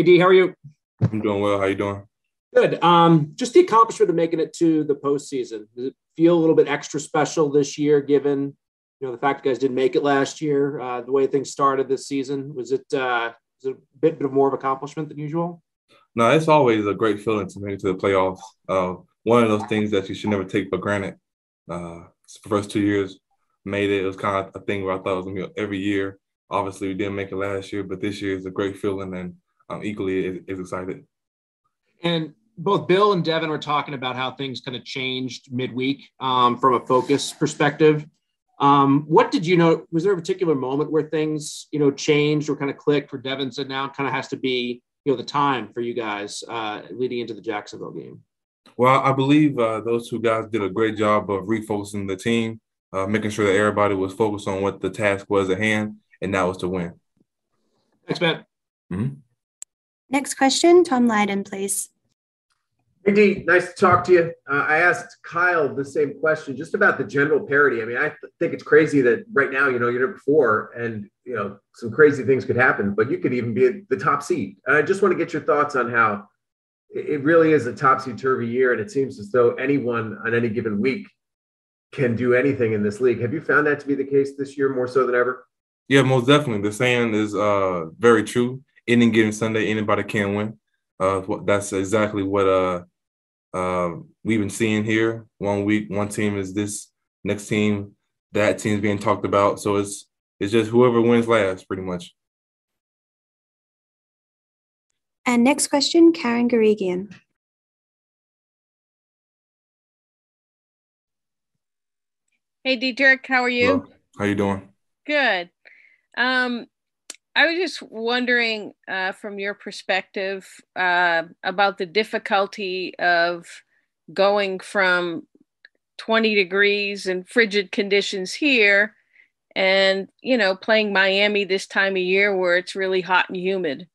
Hey D, how are you? I'm doing well. How you doing? Good. Um, just the accomplishment of making it to the postseason. Does it feel a little bit extra special this year, given you know the fact you guys didn't make it last year? Uh, the way things started this season was it uh, was it a bit, bit more of accomplishment than usual? No, it's always a great feeling to make it to the playoffs. Uh, one of those things that you should never take for granted. Uh, the first two years made it. It was kind of a thing where I thought it was gonna be every year. Obviously, we didn't make it last year, but this year is a great feeling, and I'm equally as, as excited. And both Bill and Devin were talking about how things kind of changed midweek um, from a focus perspective. Um, what did you know? Was there a particular moment where things, you know, changed or kind of clicked? Where Devin said, "Now kind of has to be, you know, the time for you guys uh, leading into the Jacksonville game." Well, I believe uh, those two guys did a great job of refocusing the team, uh, making sure that everybody was focused on what the task was at hand, and that was to win. Thanks, Matt. Mm-hmm. Next question, Tom Lydon, please. Hey, Dee, nice to talk to you. Uh, I asked Kyle the same question just about the general parity. I mean, I th- think it's crazy that right now, you know, you're number four and, you know, some crazy things could happen, but you could even be the top seed. And I just want to get your thoughts on how it really is a topsy turvy year. And it seems as though anyone on any given week can do anything in this league. Have you found that to be the case this year more so than ever? Yeah, most definitely. The saying is uh, very true. Any given Sunday, anybody can win. Uh, that's exactly what uh, uh, we've been seeing here. One week, one team is this, next team, that team's being talked about. So it's it's just whoever wins last, pretty much. And next question, Karen Guregian. Hey, Deatrich, how are you? Hello. How you doing? Good. Um, I was just wondering, uh, from your perspective, uh, about the difficulty of going from 20 degrees and frigid conditions here and, you know, playing Miami this time of year where it's really hot and humid.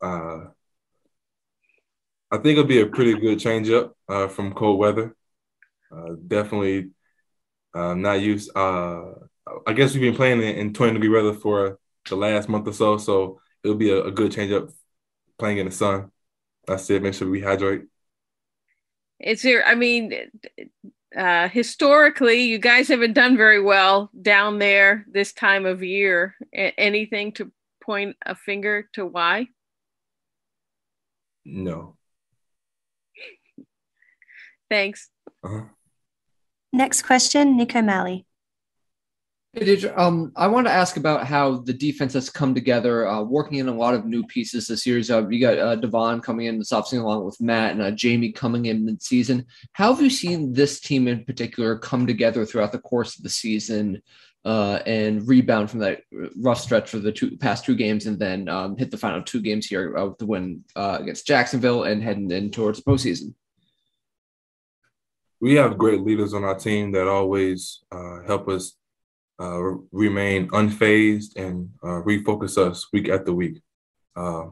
Uh, I think it'll be a pretty good change up uh, from cold weather. Uh, definitely uh, not used. Uh, I guess we've been playing in, in 20 degree weather for the last month or so, so it'll be a, a good change up playing in the sun. That's it. Make sure we hydrate. It's there, I mean, uh, historically, you guys haven't done very well down there this time of year. A- anything to point a finger to why? No. Thanks. Uh-huh. Next question, Nico O'Malley. Hey, um, I want to ask about how the defense has come together, uh, working in a lot of new pieces this year. So you got uh, Devon coming in this offseason along with Matt and uh, Jamie coming in mid-season. How have you seen this team in particular come together throughout the course of the season uh, and rebound from that rough stretch for the two past two games, and then um, hit the final two games here uh, with the win uh, against Jacksonville and heading in towards the postseason? We have great leaders on our team that always uh, help us uh, remain unfazed and uh, refocus us week after week. Uh,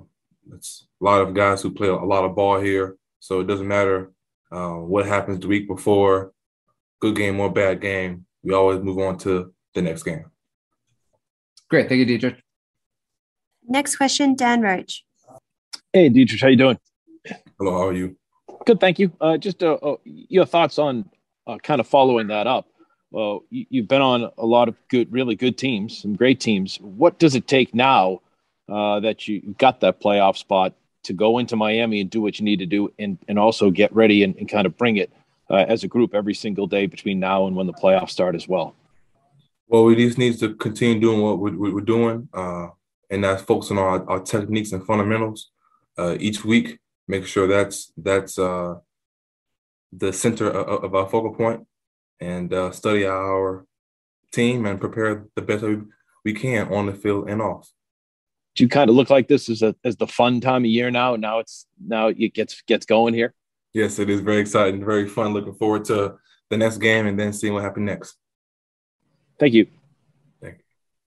it's a lot of guys who play a lot of ball here, so it doesn't matter uh, what happens the week before, good game or bad game. We always move on to the next game. Great, thank you, Deatrich. Next question, Dan Roche. Hey, Deatrich, how you doing? Hello, how are you? Good, thank you. Uh, just uh, your thoughts on kind of following that up well, you've been on a lot of good, really good teams, some great teams. What does it take now uh, that you got that playoff spot to go into Miami and do what you need to do, and and also get ready and, and kind of bring it uh, as a group every single day between now and when the playoffs start as well? Well, we just need to continue doing what we're, we're doing, uh, and that's focusing on our, our techniques and fundamentals uh, each week. Make sure that's that's uh, the center of, of our focal point and uh, study our team and prepare the best we can on the field and off. Do you kind of look like this as a as the fun time of year now? Now it's now it gets gets going here. Yes, it is very exciting, very fun. Looking forward to the next game and then seeing what happens next. Thank you.